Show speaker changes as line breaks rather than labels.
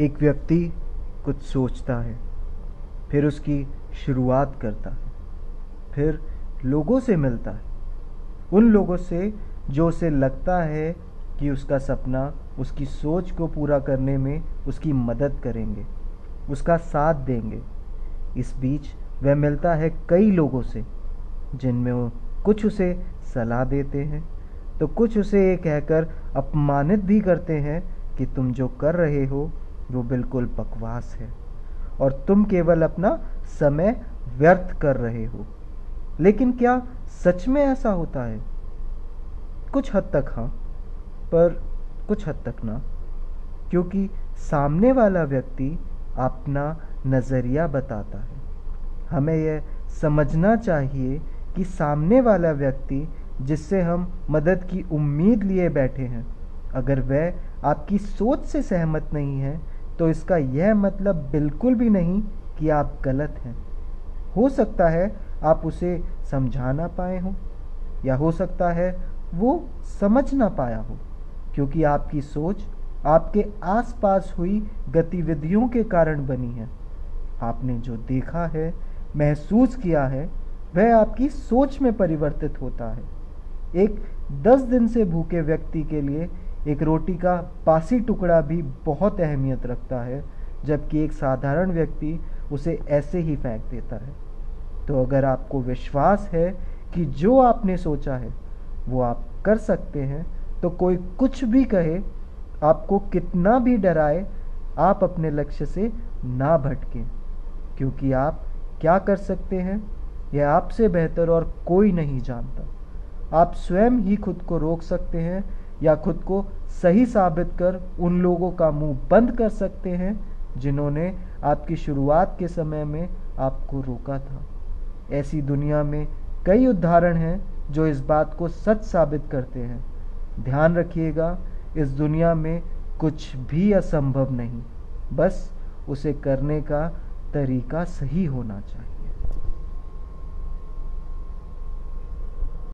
एक व्यक्ति कुछ सोचता है, फिर उसकी शुरुआत करता है, फिर लोगों से मिलता है। उन लोगों से जो उसे लगता है कि उसका सपना, उसकी सोच को पूरा करने में उसकी मदद करेंगे, उसका साथ देंगे। इस बीच वह मिलता है कई लोगों से, जिनमें वो कुछ उसे सलाह देते हैं तो कुछ उसे ये कहकर अपमानित भी करते हैं कि तुम जो कर रहे हो वो बिल्कुल बकवास है। और तुम केवल अपना समय व्यर्थ कर रहे हो। लेकिन क्या सच में ऐसा होता है? कुछ हद तक हाँ पर कुछ हद तक ना। क्योंकि सामने वाला व्यक्ति अपना नज़रिया बताता है। हमें यह समझना चाहिए कि सामने वाला व्यक्ति जिससे हम मदद की उम्मीद लिए बैठे हैं, अगर वह आपकी सोच से सहमत नहीं है तो इसका यह मतलब बिल्कुल भी नहीं कि आप गलत हैं। हो सकता है आप उसे समझा ना पाए हों, या हो सकता है वो समझ ना पाया हो, क्योंकि आपकी सोच आपके आसपास हुई गतिविधियों के कारण बनी है। आपने जो देखा है, महसूस किया है, वह आपकी सोच में परिवर्तित होता है। एक दस दिन से भूखे व्यक्ति के लिए एक रोटी का पासी टुकड़ा भी बहुत अहमियत रखता है, जबकि एक साधारण व्यक्ति उसे ऐसे ही फेंक देता है। तो अगर आपको विश्वास है कि जो आपने सोचा है, वो आप कर सकते हैं तो कोई कुछ भी कहे, आपको कितना भी डराए, आप अपने लक्ष्य से ना भटकें, क्योंकि आप क्या कर सकते हैं, यह आपसे बेहतर और कोई नहीं जानता। आप स्वयं ही खुद को रोक सकते हैं या खुद को सही साबित कर उन लोगों का मुँह बंद कर सकते हैं जिन्होंने आपकी शुरुआत के समय में आपको रोका था। ऐसी दुनिया में कई उदाहरण हैं जो इस बात को सच साबित करते हैं। ध्यान रखिएगा, इस दुनिया में कुछ भी असंभव नहीं, बस उसे करने का तरीका सही होना चाहिए।